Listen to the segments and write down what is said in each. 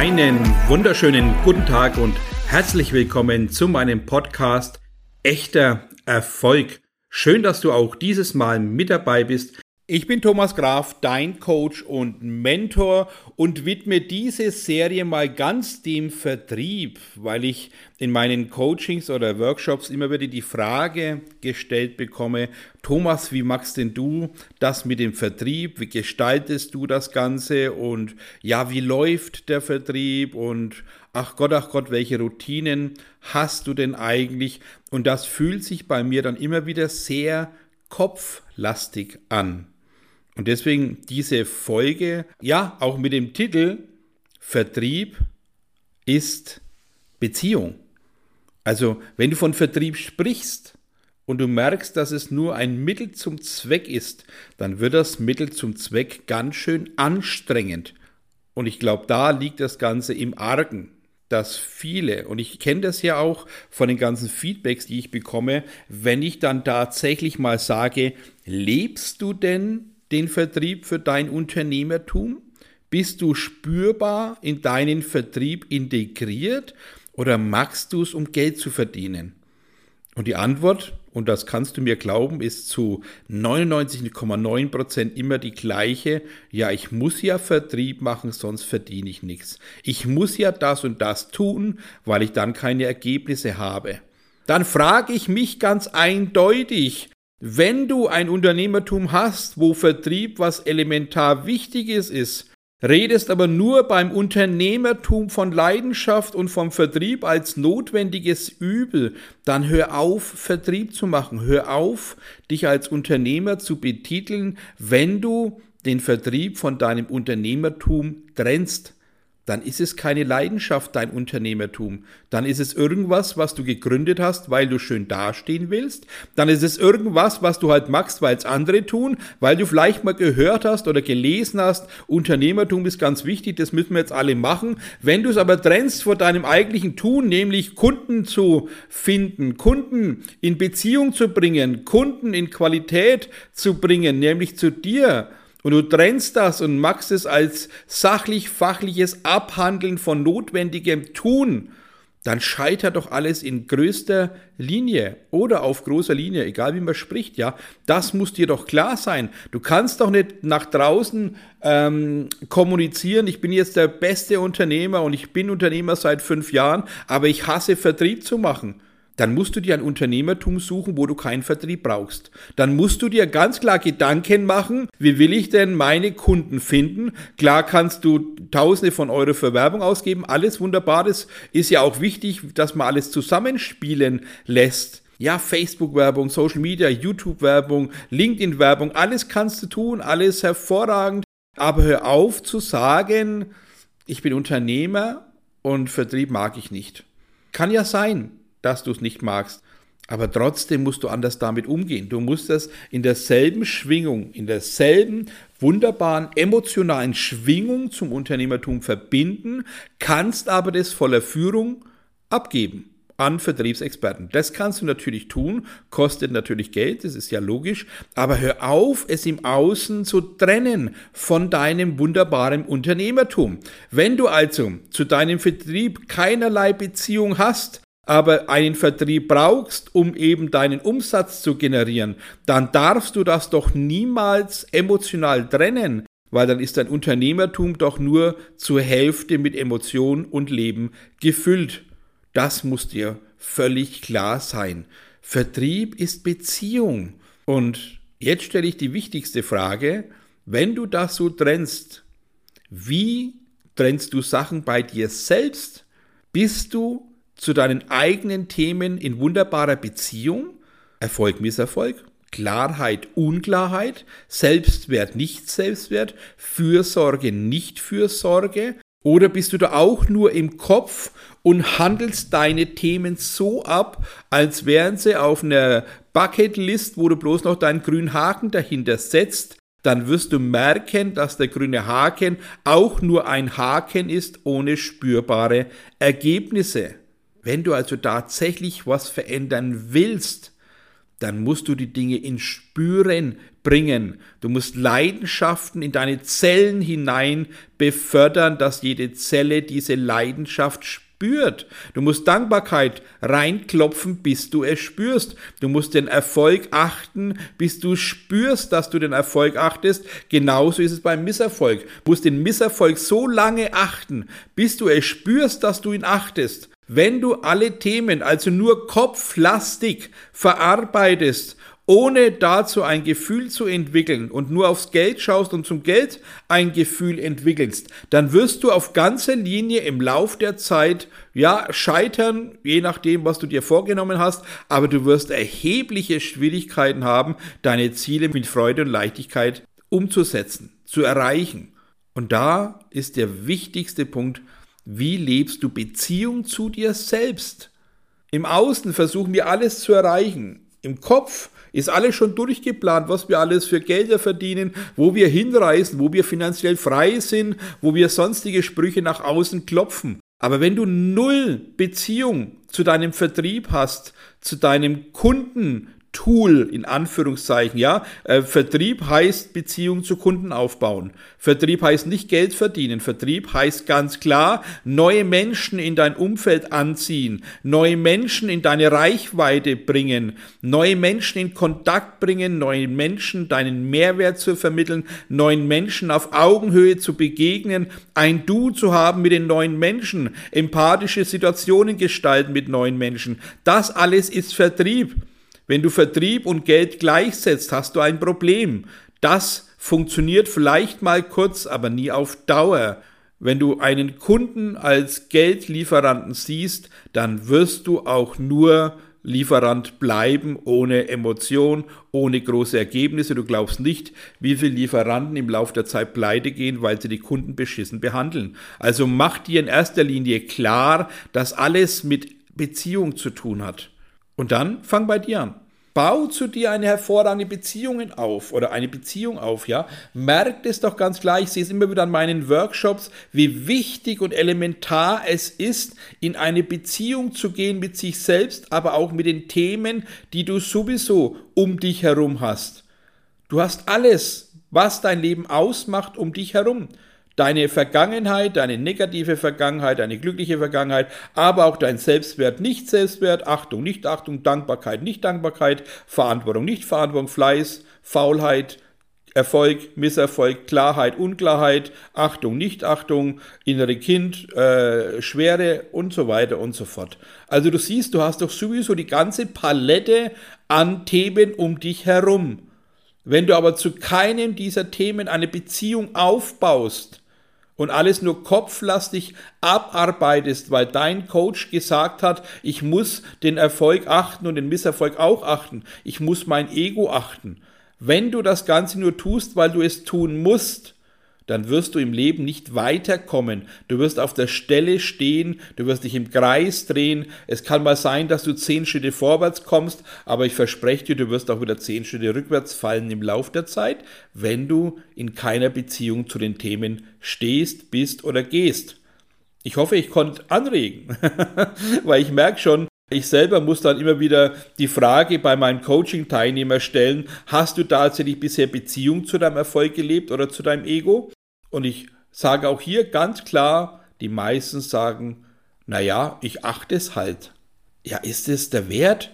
Einen wunderschönen guten Tag und herzlich willkommen zu meinem Podcast Echter Erfolg. Schön, dass du auch dieses Mal mit dabei bist. Ich bin Thomas Graf, dein Coach und Mentor und widme diese Serie mal ganz dem Vertrieb, weil ich in meinen Coachings oder Workshops immer wieder die Frage gestellt bekomme, Thomas, wie machst denn du das mit dem Vertrieb? Wie gestaltest du das Ganze? Und ja, wie läuft der Vertrieb? Und ach Gott, ach Gott, welche Routinen hast du denn eigentlich? Und das fühlt sich bei mir dann immer wieder sehr kopflastig an. Und deswegen diese Folge, ja, auch mit dem Titel Vertrieb ist Beziehung. Also, wenn du von Vertrieb sprichst und du merkst, dass es nur ein Mittel zum Zweck ist, dann wird das Mittel zum Zweck ganz schön anstrengend. Und ich glaube, da liegt das Ganze im Argen dass viele, und ich kenne das ja auch von den ganzen Feedbacks, die ich bekomme, wenn ich dann tatsächlich mal sage, lebst du denn den Vertrieb für dein Unternehmertum? Bist du spürbar in deinen Vertrieb integriert oder machst du es, um Geld zu verdienen? Und die Antwort, und das kannst du mir glauben, ist zu 99,9 Prozent immer die gleiche. Ja, ich muss ja Vertrieb machen, sonst verdiene ich nichts. Ich muss ja das und das tun, weil ich dann keine Ergebnisse habe. Dann frage ich mich ganz eindeutig, wenn du ein Unternehmertum hast, wo Vertrieb was elementar Wichtiges ist, redest aber nur beim Unternehmertum von Leidenschaft und vom Vertrieb als notwendiges Übel, dann hör auf, Vertrieb zu machen. Hör auf, dich als Unternehmer zu betiteln, wenn du den Vertrieb von deinem Unternehmertum trennst dann ist es keine Leidenschaft, dein Unternehmertum. Dann ist es irgendwas, was du gegründet hast, weil du schön dastehen willst. Dann ist es irgendwas, was du halt machst, weil es andere tun, weil du vielleicht mal gehört hast oder gelesen hast, Unternehmertum ist ganz wichtig, das müssen wir jetzt alle machen. Wenn du es aber trennst vor deinem eigentlichen Tun, nämlich Kunden zu finden, Kunden in Beziehung zu bringen, Kunden in Qualität zu bringen, nämlich zu dir, und du trennst das und machst es als sachlich-fachliches Abhandeln von notwendigem Tun, dann scheitert doch alles in größter Linie oder auf großer Linie, egal wie man spricht, ja. Das muss dir doch klar sein. Du kannst doch nicht nach draußen ähm, kommunizieren, ich bin jetzt der beste Unternehmer und ich bin Unternehmer seit fünf Jahren, aber ich hasse Vertrieb zu machen dann musst du dir ein Unternehmertum suchen, wo du keinen Vertrieb brauchst. Dann musst du dir ganz klar Gedanken machen, wie will ich denn meine Kunden finden? Klar kannst du Tausende von Euro für Werbung ausgeben, alles wunderbar, das ist ja auch wichtig, dass man alles zusammenspielen lässt. Ja, Facebook-Werbung, Social Media, YouTube-Werbung, LinkedIn-Werbung, alles kannst du tun, alles hervorragend. Aber hör auf zu sagen, ich bin Unternehmer und Vertrieb mag ich nicht. Kann ja sein, dass du es nicht magst. Aber trotzdem musst du anders damit umgehen. Du musst das in derselben Schwingung, in derselben wunderbaren emotionalen Schwingung zum Unternehmertum verbinden, kannst aber das voller Führung abgeben an Vertriebsexperten. Das kannst du natürlich tun, kostet natürlich Geld, das ist ja logisch, aber hör auf, es im Außen zu trennen von deinem wunderbaren Unternehmertum. Wenn du also zu deinem Vertrieb keinerlei Beziehung hast, aber einen Vertrieb brauchst, um eben deinen Umsatz zu generieren, dann darfst du das doch niemals emotional trennen, weil dann ist dein Unternehmertum doch nur zur Hälfte mit Emotion und Leben gefüllt. Das muss dir völlig klar sein. Vertrieb ist Beziehung. Und jetzt stelle ich die wichtigste Frage, wenn du das so trennst, wie trennst du Sachen bei dir selbst? Bist du zu deinen eigenen Themen in wunderbarer Beziehung, Erfolg, Misserfolg, Klarheit, Unklarheit, Selbstwert, nicht Selbstwert, Fürsorge, nicht Fürsorge? Oder bist du da auch nur im Kopf und handelst deine Themen so ab, als wären sie auf einer Bucketlist, wo du bloß noch deinen grünen Haken dahinter setzt? Dann wirst du merken, dass der grüne Haken auch nur ein Haken ist ohne spürbare Ergebnisse. Wenn du also tatsächlich was verändern willst, dann musst du die Dinge ins Spüren bringen. Du musst Leidenschaften in deine Zellen hinein befördern, dass jede Zelle diese Leidenschaft spürt. Du musst Dankbarkeit reinklopfen, bis du es spürst. Du musst den Erfolg achten, bis du spürst, dass du den Erfolg achtest. Genauso ist es beim Misserfolg. Du musst den Misserfolg so lange achten, bis du es spürst, dass du ihn achtest. Wenn du alle Themen also nur kopflastig verarbeitest, ohne dazu ein Gefühl zu entwickeln und nur aufs Geld schaust und zum Geld ein Gefühl entwickelst, dann wirst du auf ganzer Linie im Lauf der Zeit ja scheitern, je nachdem, was du dir vorgenommen hast, aber du wirst erhebliche Schwierigkeiten haben, deine Ziele mit Freude und Leichtigkeit umzusetzen, zu erreichen. Und da ist der wichtigste Punkt, wie lebst du Beziehung zu dir selbst? Im Außen versuchen wir alles zu erreichen. Im Kopf ist alles schon durchgeplant, was wir alles für Gelder verdienen, wo wir hinreisen, wo wir finanziell frei sind, wo wir sonstige Sprüche nach außen klopfen. Aber wenn du null Beziehung zu deinem Vertrieb hast, zu deinem Kunden, Tool in Anführungszeichen, ja. Äh, Vertrieb heißt Beziehung zu Kunden aufbauen. Vertrieb heißt nicht Geld verdienen. Vertrieb heißt ganz klar neue Menschen in dein Umfeld anziehen, neue Menschen in deine Reichweite bringen, neue Menschen in Kontakt bringen, neuen Menschen deinen Mehrwert zu vermitteln, neuen Menschen auf Augenhöhe zu begegnen, ein Du zu haben mit den neuen Menschen, empathische Situationen gestalten mit neuen Menschen. Das alles ist Vertrieb. Wenn du Vertrieb und Geld gleichsetzt, hast du ein Problem. Das funktioniert vielleicht mal kurz, aber nie auf Dauer. Wenn du einen Kunden als Geldlieferanten siehst, dann wirst du auch nur Lieferant bleiben, ohne Emotion, ohne große Ergebnisse. Du glaubst nicht, wie viele Lieferanten im Laufe der Zeit pleite gehen, weil sie die Kunden beschissen behandeln. Also mach dir in erster Linie klar, dass alles mit Beziehung zu tun hat. Und dann fang bei dir an. Bau zu dir eine hervorragende Beziehung auf oder eine Beziehung auf, ja. Merkt es doch ganz klar, ich sehe es immer wieder an meinen Workshops, wie wichtig und elementar es ist, in eine Beziehung zu gehen mit sich selbst, aber auch mit den Themen, die du sowieso um dich herum hast. Du hast alles, was dein Leben ausmacht, um dich herum deine Vergangenheit, deine negative Vergangenheit, deine glückliche Vergangenheit, aber auch dein Selbstwert, nicht Selbstwert, Achtung, nicht Achtung, Dankbarkeit, nicht Dankbarkeit, Verantwortung, nicht Verantwortung, Fleiß, Faulheit, Erfolg, Misserfolg, Klarheit, Unklarheit, Achtung, Nichtachtung, innere Kind, äh, Schwere und so weiter und so fort. Also du siehst, du hast doch sowieso die ganze Palette an Themen um dich herum. Wenn du aber zu keinem dieser Themen eine Beziehung aufbaust, und alles nur kopflastig abarbeitest, weil dein Coach gesagt hat, ich muss den Erfolg achten und den Misserfolg auch achten. Ich muss mein Ego achten. Wenn du das Ganze nur tust, weil du es tun musst, dann wirst du im Leben nicht weiterkommen. Du wirst auf der Stelle stehen, du wirst dich im Kreis drehen. Es kann mal sein, dass du zehn Schritte vorwärts kommst, aber ich verspreche dir, du wirst auch wieder zehn Schritte rückwärts fallen im Lauf der Zeit, wenn du in keiner Beziehung zu den Themen stehst, bist oder gehst. Ich hoffe, ich konnte anregen, weil ich merke schon, ich selber muss dann immer wieder die Frage bei meinen Coaching-Teilnehmern stellen, hast du tatsächlich bisher Beziehung zu deinem Erfolg gelebt oder zu deinem Ego? Und ich sage auch hier ganz klar, die meisten sagen, naja, ich achte es halt. Ja, ist es der Wert?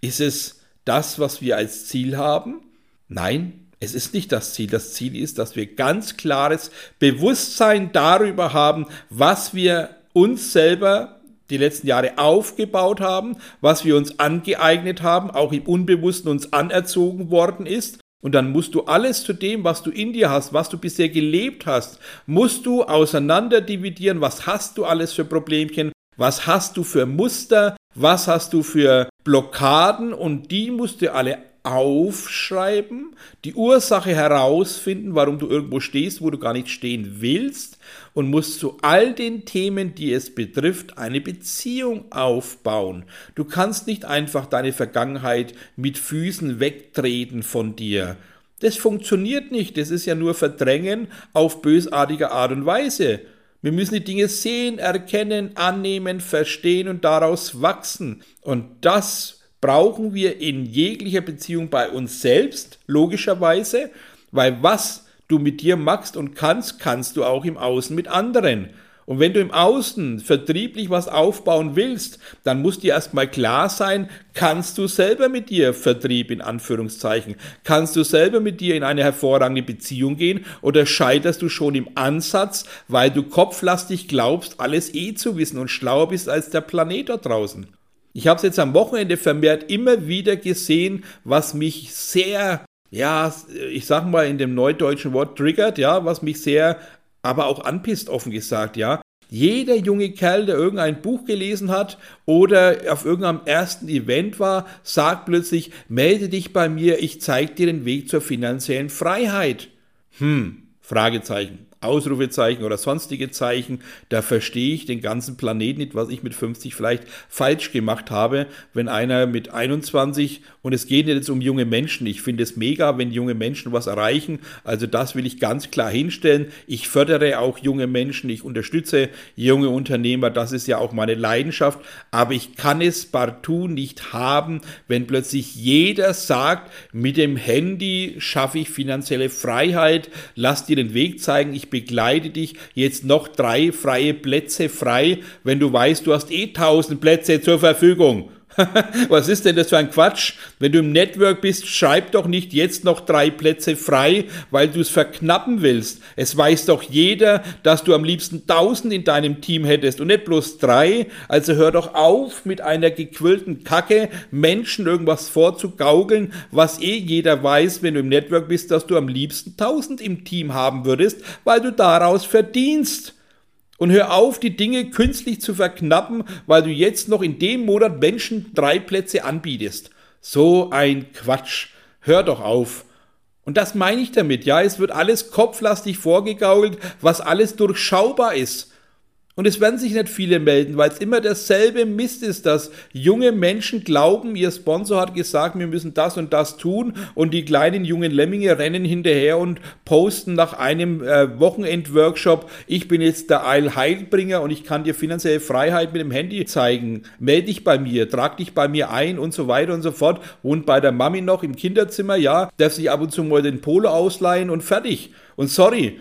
Ist es das, was wir als Ziel haben? Nein, es ist nicht das Ziel. Das Ziel ist, dass wir ganz klares Bewusstsein darüber haben, was wir uns selber die letzten Jahre aufgebaut haben, was wir uns angeeignet haben, auch im Unbewussten uns anerzogen worden ist und dann musst du alles zu dem, was du in dir hast, was du bisher gelebt hast, musst du auseinander dividieren. Was hast du alles für Problemchen? Was hast du für Muster? Was hast du für Blockaden? Und die musst du alle aufschreiben, die Ursache herausfinden, warum du irgendwo stehst, wo du gar nicht stehen willst und musst zu all den Themen, die es betrifft, eine Beziehung aufbauen. Du kannst nicht einfach deine Vergangenheit mit Füßen wegtreten von dir. Das funktioniert nicht, das ist ja nur Verdrängen auf bösartige Art und Weise. Wir müssen die Dinge sehen, erkennen, annehmen, verstehen und daraus wachsen. Und das brauchen wir in jeglicher Beziehung bei uns selbst, logischerweise, weil was du mit dir machst und kannst, kannst du auch im Außen mit anderen. Und wenn du im Außen vertrieblich was aufbauen willst, dann muss dir erstmal klar sein, kannst du selber mit dir Vertrieb in Anführungszeichen, kannst du selber mit dir in eine hervorragende Beziehung gehen oder scheiterst du schon im Ansatz, weil du kopflastig glaubst, alles eh zu wissen und schlauer bist als der Planet da draußen. Ich habe es jetzt am Wochenende vermehrt immer wieder gesehen, was mich sehr ja, ich sag mal in dem neudeutschen Wort triggert, ja, was mich sehr aber auch anpisst, offen gesagt, ja. Jeder junge Kerl, der irgendein Buch gelesen hat oder auf irgendeinem ersten Event war, sagt plötzlich, melde dich bei mir, ich zeige dir den Weg zur finanziellen Freiheit. Hm, Fragezeichen. Ausrufezeichen oder sonstige Zeichen, da verstehe ich den ganzen Planeten nicht, was ich mit 50 vielleicht falsch gemacht habe, wenn einer mit 21 und es geht jetzt um junge Menschen. Ich finde es mega, wenn junge Menschen was erreichen. Also das will ich ganz klar hinstellen. Ich fördere auch junge Menschen, ich unterstütze junge Unternehmer, das ist ja auch meine Leidenschaft, aber ich kann es partout nicht haben, wenn plötzlich jeder sagt, mit dem Handy schaffe ich finanzielle Freiheit, lass dir den Weg zeigen, begleite dich, jetzt noch drei freie Plätze frei, wenn du weißt, du hast eh tausend Plätze zur Verfügung. Was ist denn das für ein Quatsch? Wenn du im Network bist, schreib doch nicht jetzt noch drei Plätze frei, weil du es verknappen willst. Es weiß doch jeder, dass du am liebsten tausend in deinem Team hättest und nicht bloß drei. Also hör doch auf, mit einer gequillten Kacke Menschen irgendwas vorzugaukeln, was eh jeder weiß, wenn du im Network bist, dass du am liebsten tausend im Team haben würdest, weil du daraus verdienst. Und hör auf, die Dinge künstlich zu verknappen, weil du jetzt noch in dem Monat Menschen drei Plätze anbietest. So ein Quatsch. Hör doch auf. Und das meine ich damit, ja, es wird alles kopflastig vorgegaukelt, was alles durchschaubar ist. Und es werden sich nicht viele melden, weil es immer derselbe Mist ist, dass junge Menschen glauben, ihr Sponsor hat gesagt, wir müssen das und das tun und die kleinen jungen Lemminge rennen hinterher und posten nach einem äh, Wochenend-Workshop, ich bin jetzt der Eilheilbringer und ich kann dir finanzielle Freiheit mit dem Handy zeigen. Meld dich bei mir, trag dich bei mir ein und so weiter und so fort. Und bei der Mami noch im Kinderzimmer, ja, darf sich ab und zu mal den Polo ausleihen und fertig. Und sorry,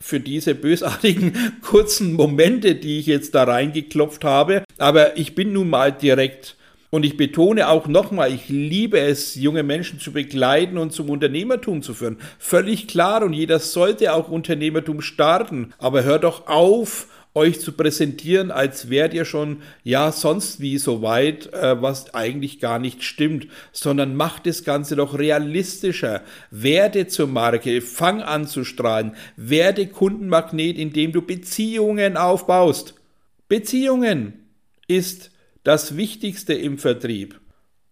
für diese bösartigen kurzen Momente, die ich jetzt da reingeklopft habe. Aber ich bin nun mal direkt. Und ich betone auch nochmal, ich liebe es, junge Menschen zu begleiten und zum Unternehmertum zu führen. Völlig klar und jeder sollte auch Unternehmertum starten. Aber hör doch auf, euch zu präsentieren, als wärt ihr schon ja sonst wie so weit, äh, was eigentlich gar nicht stimmt, sondern macht das Ganze doch realistischer. Werde zur Marke, fang an zu strahlen, werde Kundenmagnet, indem du Beziehungen aufbaust. Beziehungen ist das Wichtigste im Vertrieb.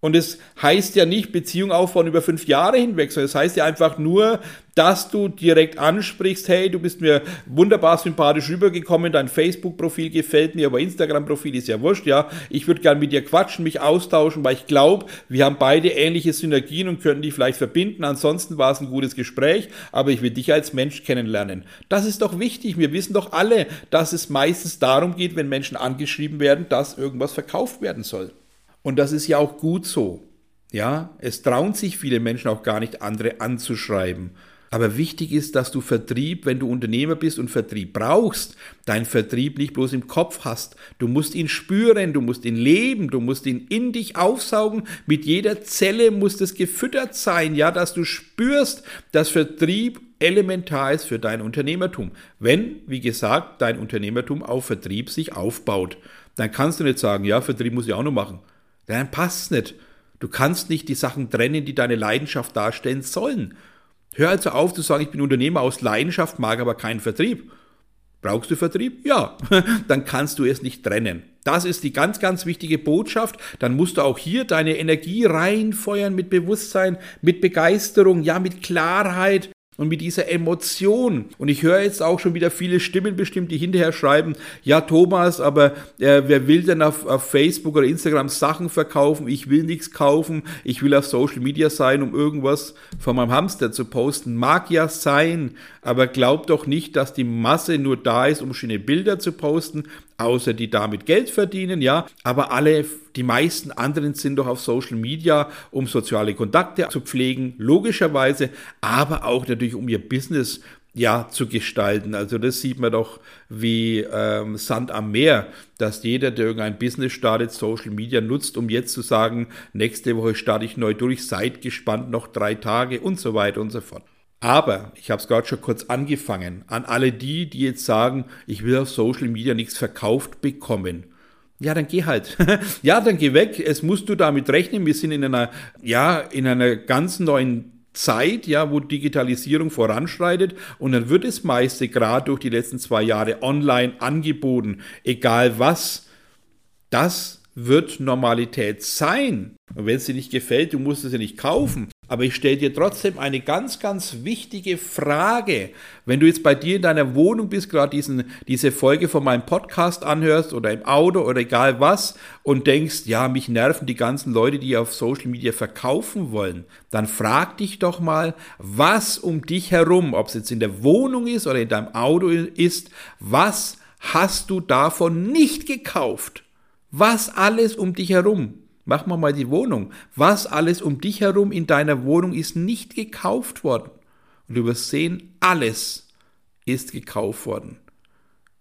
Und es heißt ja nicht Beziehung aufbauen über fünf Jahre hinweg, sondern es heißt ja einfach nur, dass du direkt ansprichst, hey, du bist mir wunderbar sympathisch rübergekommen, dein Facebook-Profil gefällt mir, aber Instagram-Profil ist ja wurscht, ja. Ich würde gern mit dir quatschen, mich austauschen, weil ich glaube, wir haben beide ähnliche Synergien und könnten die vielleicht verbinden. Ansonsten war es ein gutes Gespräch, aber ich will dich als Mensch kennenlernen. Das ist doch wichtig. Wir wissen doch alle, dass es meistens darum geht, wenn Menschen angeschrieben werden, dass irgendwas verkauft werden soll. Und das ist ja auch gut so. Ja, es trauen sich viele Menschen auch gar nicht, andere anzuschreiben. Aber wichtig ist, dass du Vertrieb, wenn du Unternehmer bist und Vertrieb brauchst, dein Vertrieb nicht bloß im Kopf hast. Du musst ihn spüren, du musst ihn leben, du musst ihn in dich aufsaugen. Mit jeder Zelle muss es gefüttert sein, ja, dass du spürst, dass Vertrieb elementar ist für dein Unternehmertum. Wenn, wie gesagt, dein Unternehmertum auf Vertrieb sich aufbaut, dann kannst du nicht sagen, ja, Vertrieb muss ich auch noch machen. Dann passt nicht. Du kannst nicht die Sachen trennen, die deine Leidenschaft darstellen sollen. Hör also auf zu sagen, ich bin Unternehmer aus Leidenschaft, mag aber keinen Vertrieb. Brauchst du Vertrieb? Ja, dann kannst du es nicht trennen. Das ist die ganz, ganz wichtige Botschaft. Dann musst du auch hier deine Energie reinfeuern mit Bewusstsein, mit Begeisterung, ja, mit Klarheit, und mit dieser Emotion. Und ich höre jetzt auch schon wieder viele Stimmen bestimmt, die hinterher schreiben, ja Thomas, aber äh, wer will denn auf, auf Facebook oder Instagram Sachen verkaufen? Ich will nichts kaufen, ich will auf Social Media sein, um irgendwas von meinem Hamster zu posten. Mag ja sein, aber glaub doch nicht, dass die Masse nur da ist, um schöne Bilder zu posten. Außer die damit Geld verdienen, ja. Aber alle, die meisten anderen sind doch auf Social Media, um soziale Kontakte zu pflegen, logischerweise, aber auch natürlich um ihr Business ja, zu gestalten. Also das sieht man doch wie ähm, Sand am Meer, dass jeder, der irgendein Business startet, Social Media nutzt, um jetzt zu sagen, nächste Woche starte ich neu durch, seid gespannt, noch drei Tage und so weiter und so fort. Aber, ich habe es gerade schon kurz angefangen, an alle die, die jetzt sagen, ich will auf Social Media nichts verkauft bekommen. Ja, dann geh halt. ja, dann geh weg. Es musst du damit rechnen. Wir sind in einer, ja, in einer ganz neuen Zeit, ja, wo Digitalisierung voranschreitet und dann wird es meiste gerade durch die letzten zwei Jahre online angeboten, egal was. Das wird Normalität sein. Und wenn es dir nicht gefällt, du musst es ja nicht kaufen. Aber ich stelle dir trotzdem eine ganz, ganz wichtige Frage. Wenn du jetzt bei dir in deiner Wohnung bist, gerade diesen, diese Folge von meinem Podcast anhörst oder im Auto oder egal was und denkst, ja, mich nerven die ganzen Leute, die auf Social Media verkaufen wollen, dann frag dich doch mal, was um dich herum, ob es jetzt in der Wohnung ist oder in deinem Auto ist, was hast du davon nicht gekauft? Was alles um dich herum? Mach mal mal die Wohnung. Was alles um dich herum in deiner Wohnung ist nicht gekauft worden. Und du wirst sehen, alles ist gekauft worden.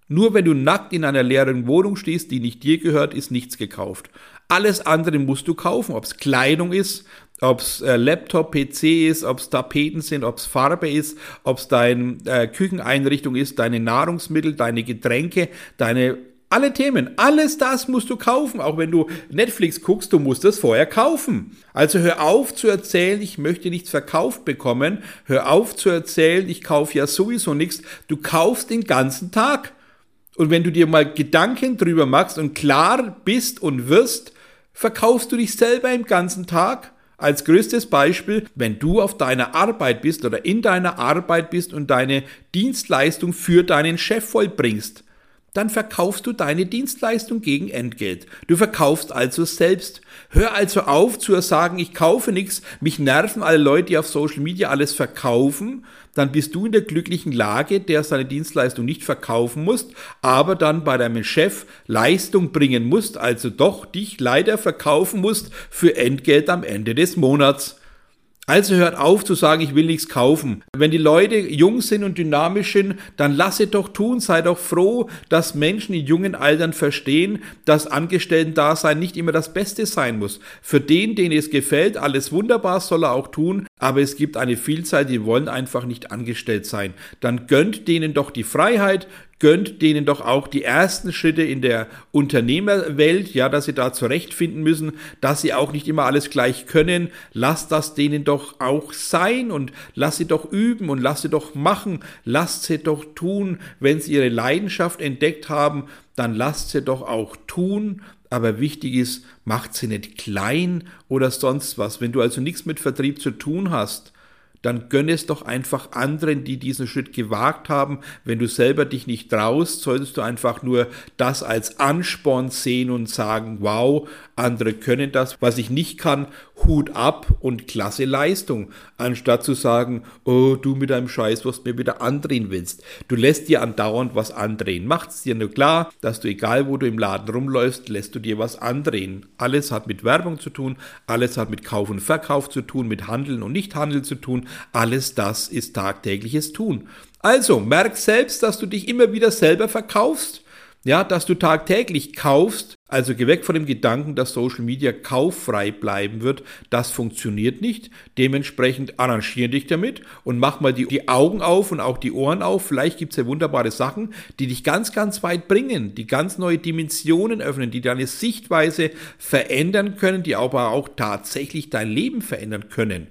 Nur wenn du nackt in einer leeren Wohnung stehst, die nicht dir gehört, ist nichts gekauft. Alles andere musst du kaufen, ob es Kleidung ist, ob es äh, Laptop, PC ist, ob es Tapeten sind, ob es Farbe ist, ob es deine äh, Kücheneinrichtung ist, deine Nahrungsmittel, deine Getränke, deine alle Themen, alles das musst du kaufen. Auch wenn du Netflix guckst, du musst es vorher kaufen. Also hör auf zu erzählen, ich möchte nichts verkauft bekommen. Hör auf zu erzählen, ich kaufe ja sowieso nichts. Du kaufst den ganzen Tag. Und wenn du dir mal Gedanken drüber machst und klar bist und wirst, verkaufst du dich selber im ganzen Tag. Als größtes Beispiel, wenn du auf deiner Arbeit bist oder in deiner Arbeit bist und deine Dienstleistung für deinen Chef vollbringst dann verkaufst du deine Dienstleistung gegen Entgelt. Du verkaufst also selbst. Hör also auf zu sagen, ich kaufe nichts, mich nerven alle Leute, die auf Social Media alles verkaufen, dann bist du in der glücklichen Lage, der seine Dienstleistung nicht verkaufen muss, aber dann bei deinem Chef Leistung bringen musst, also doch dich leider verkaufen musst für Entgelt am Ende des Monats. Also hört auf zu sagen, ich will nichts kaufen. Wenn die Leute jung sind und dynamisch sind, dann lasse doch tun. Sei doch froh, dass Menschen in jungen Altern verstehen, dass Angestellten-Dasein nicht immer das Beste sein muss. Für den, den es gefällt, alles wunderbar soll er auch tun. Aber es gibt eine Vielzahl, die wollen einfach nicht angestellt sein. Dann gönnt denen doch die Freiheit, gönnt denen doch auch die ersten Schritte in der Unternehmerwelt, ja, dass sie da zurechtfinden müssen, dass sie auch nicht immer alles gleich können. Lasst das denen doch auch sein und lasst sie doch üben und lasst sie doch machen, lasst sie doch tun. Wenn sie ihre Leidenschaft entdeckt haben, dann lasst sie doch auch tun. Aber wichtig ist, macht sie nicht klein oder sonst was. Wenn du also nichts mit Vertrieb zu tun hast, dann gönn es doch einfach anderen, die diesen Schritt gewagt haben. Wenn du selber dich nicht traust, solltest du einfach nur das als Ansporn sehen und sagen, wow, andere können das, was ich nicht kann, Hut ab und klasse Leistung, anstatt zu sagen, oh, du mit deinem Scheiß, was mir wieder andrehen willst. Du lässt dir andauernd was andrehen. Macht's dir nur klar, dass du, egal wo du im Laden rumläufst, lässt du dir was andrehen. Alles hat mit Werbung zu tun, alles hat mit Kauf und Verkauf zu tun, mit Handeln und Nichthandeln zu tun. Alles das ist tagtägliches Tun. Also, merk selbst, dass du dich immer wieder selber verkaufst ja, dass du tagtäglich kaufst, also geh weg von dem Gedanken, dass Social Media kauffrei bleiben wird. Das funktioniert nicht. Dementsprechend arrangiere dich damit und mach mal die, die Augen auf und auch die Ohren auf. Vielleicht gibt es ja wunderbare Sachen, die dich ganz, ganz weit bringen, die ganz neue Dimensionen öffnen, die deine Sichtweise verändern können, die aber auch tatsächlich dein Leben verändern können.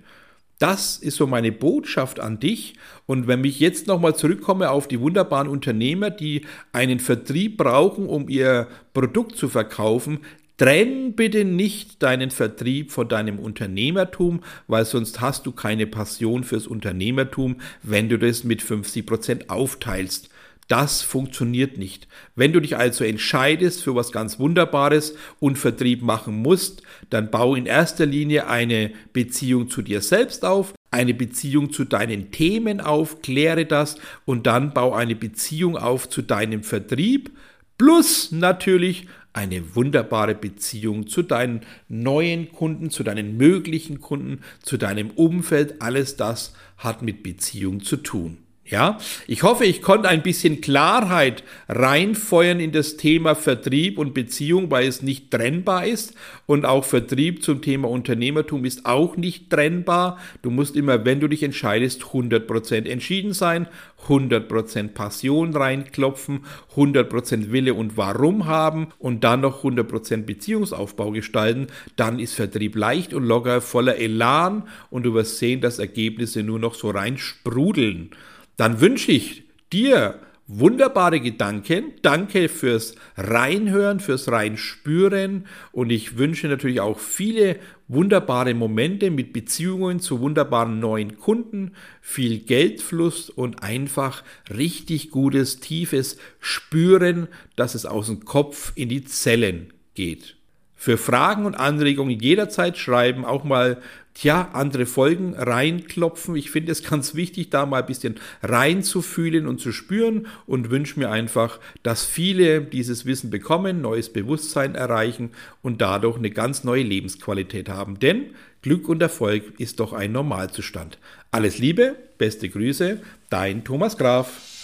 Das ist so meine Botschaft an dich. Und wenn ich jetzt nochmal zurückkomme auf die wunderbaren Unternehmer, die einen Vertrieb brauchen, um ihr Produkt zu verkaufen, Trenn bitte nicht deinen Vertrieb von deinem Unternehmertum, weil sonst hast du keine Passion fürs Unternehmertum, wenn du das mit 50 Prozent aufteilst. Das funktioniert nicht. Wenn du dich also entscheidest für was ganz Wunderbares und Vertrieb machen musst, dann bau in erster Linie eine Beziehung zu dir selbst auf, eine Beziehung zu deinen Themen auf, kläre das und dann bau eine Beziehung auf zu deinem Vertrieb, Plus natürlich eine wunderbare Beziehung zu deinen neuen Kunden, zu deinen möglichen Kunden, zu deinem Umfeld. Alles das hat mit Beziehung zu tun. Ja, ich hoffe, ich konnte ein bisschen Klarheit reinfeuern in das Thema Vertrieb und Beziehung, weil es nicht trennbar ist. Und auch Vertrieb zum Thema Unternehmertum ist auch nicht trennbar. Du musst immer, wenn du dich entscheidest, 100% entschieden sein, 100% Passion reinklopfen, 100% Wille und Warum haben und dann noch 100% Beziehungsaufbau gestalten. Dann ist Vertrieb leicht und locker, voller Elan und du wirst sehen, dass Ergebnisse nur noch so rein sprudeln dann wünsche ich dir wunderbare Gedanken. Danke fürs Reinhören, fürs Reinspüren und ich wünsche natürlich auch viele wunderbare Momente mit Beziehungen zu wunderbaren neuen Kunden, viel Geldfluss und einfach richtig gutes, tiefes Spüren, dass es aus dem Kopf in die Zellen geht. Für Fragen und Anregungen jederzeit schreiben, auch mal tja, andere Folgen reinklopfen. Ich finde es ganz wichtig, da mal ein bisschen reinzufühlen und zu spüren und wünsche mir einfach, dass viele dieses Wissen bekommen, neues Bewusstsein erreichen und dadurch eine ganz neue Lebensqualität haben. Denn Glück und Erfolg ist doch ein Normalzustand. Alles Liebe, beste Grüße, dein Thomas Graf.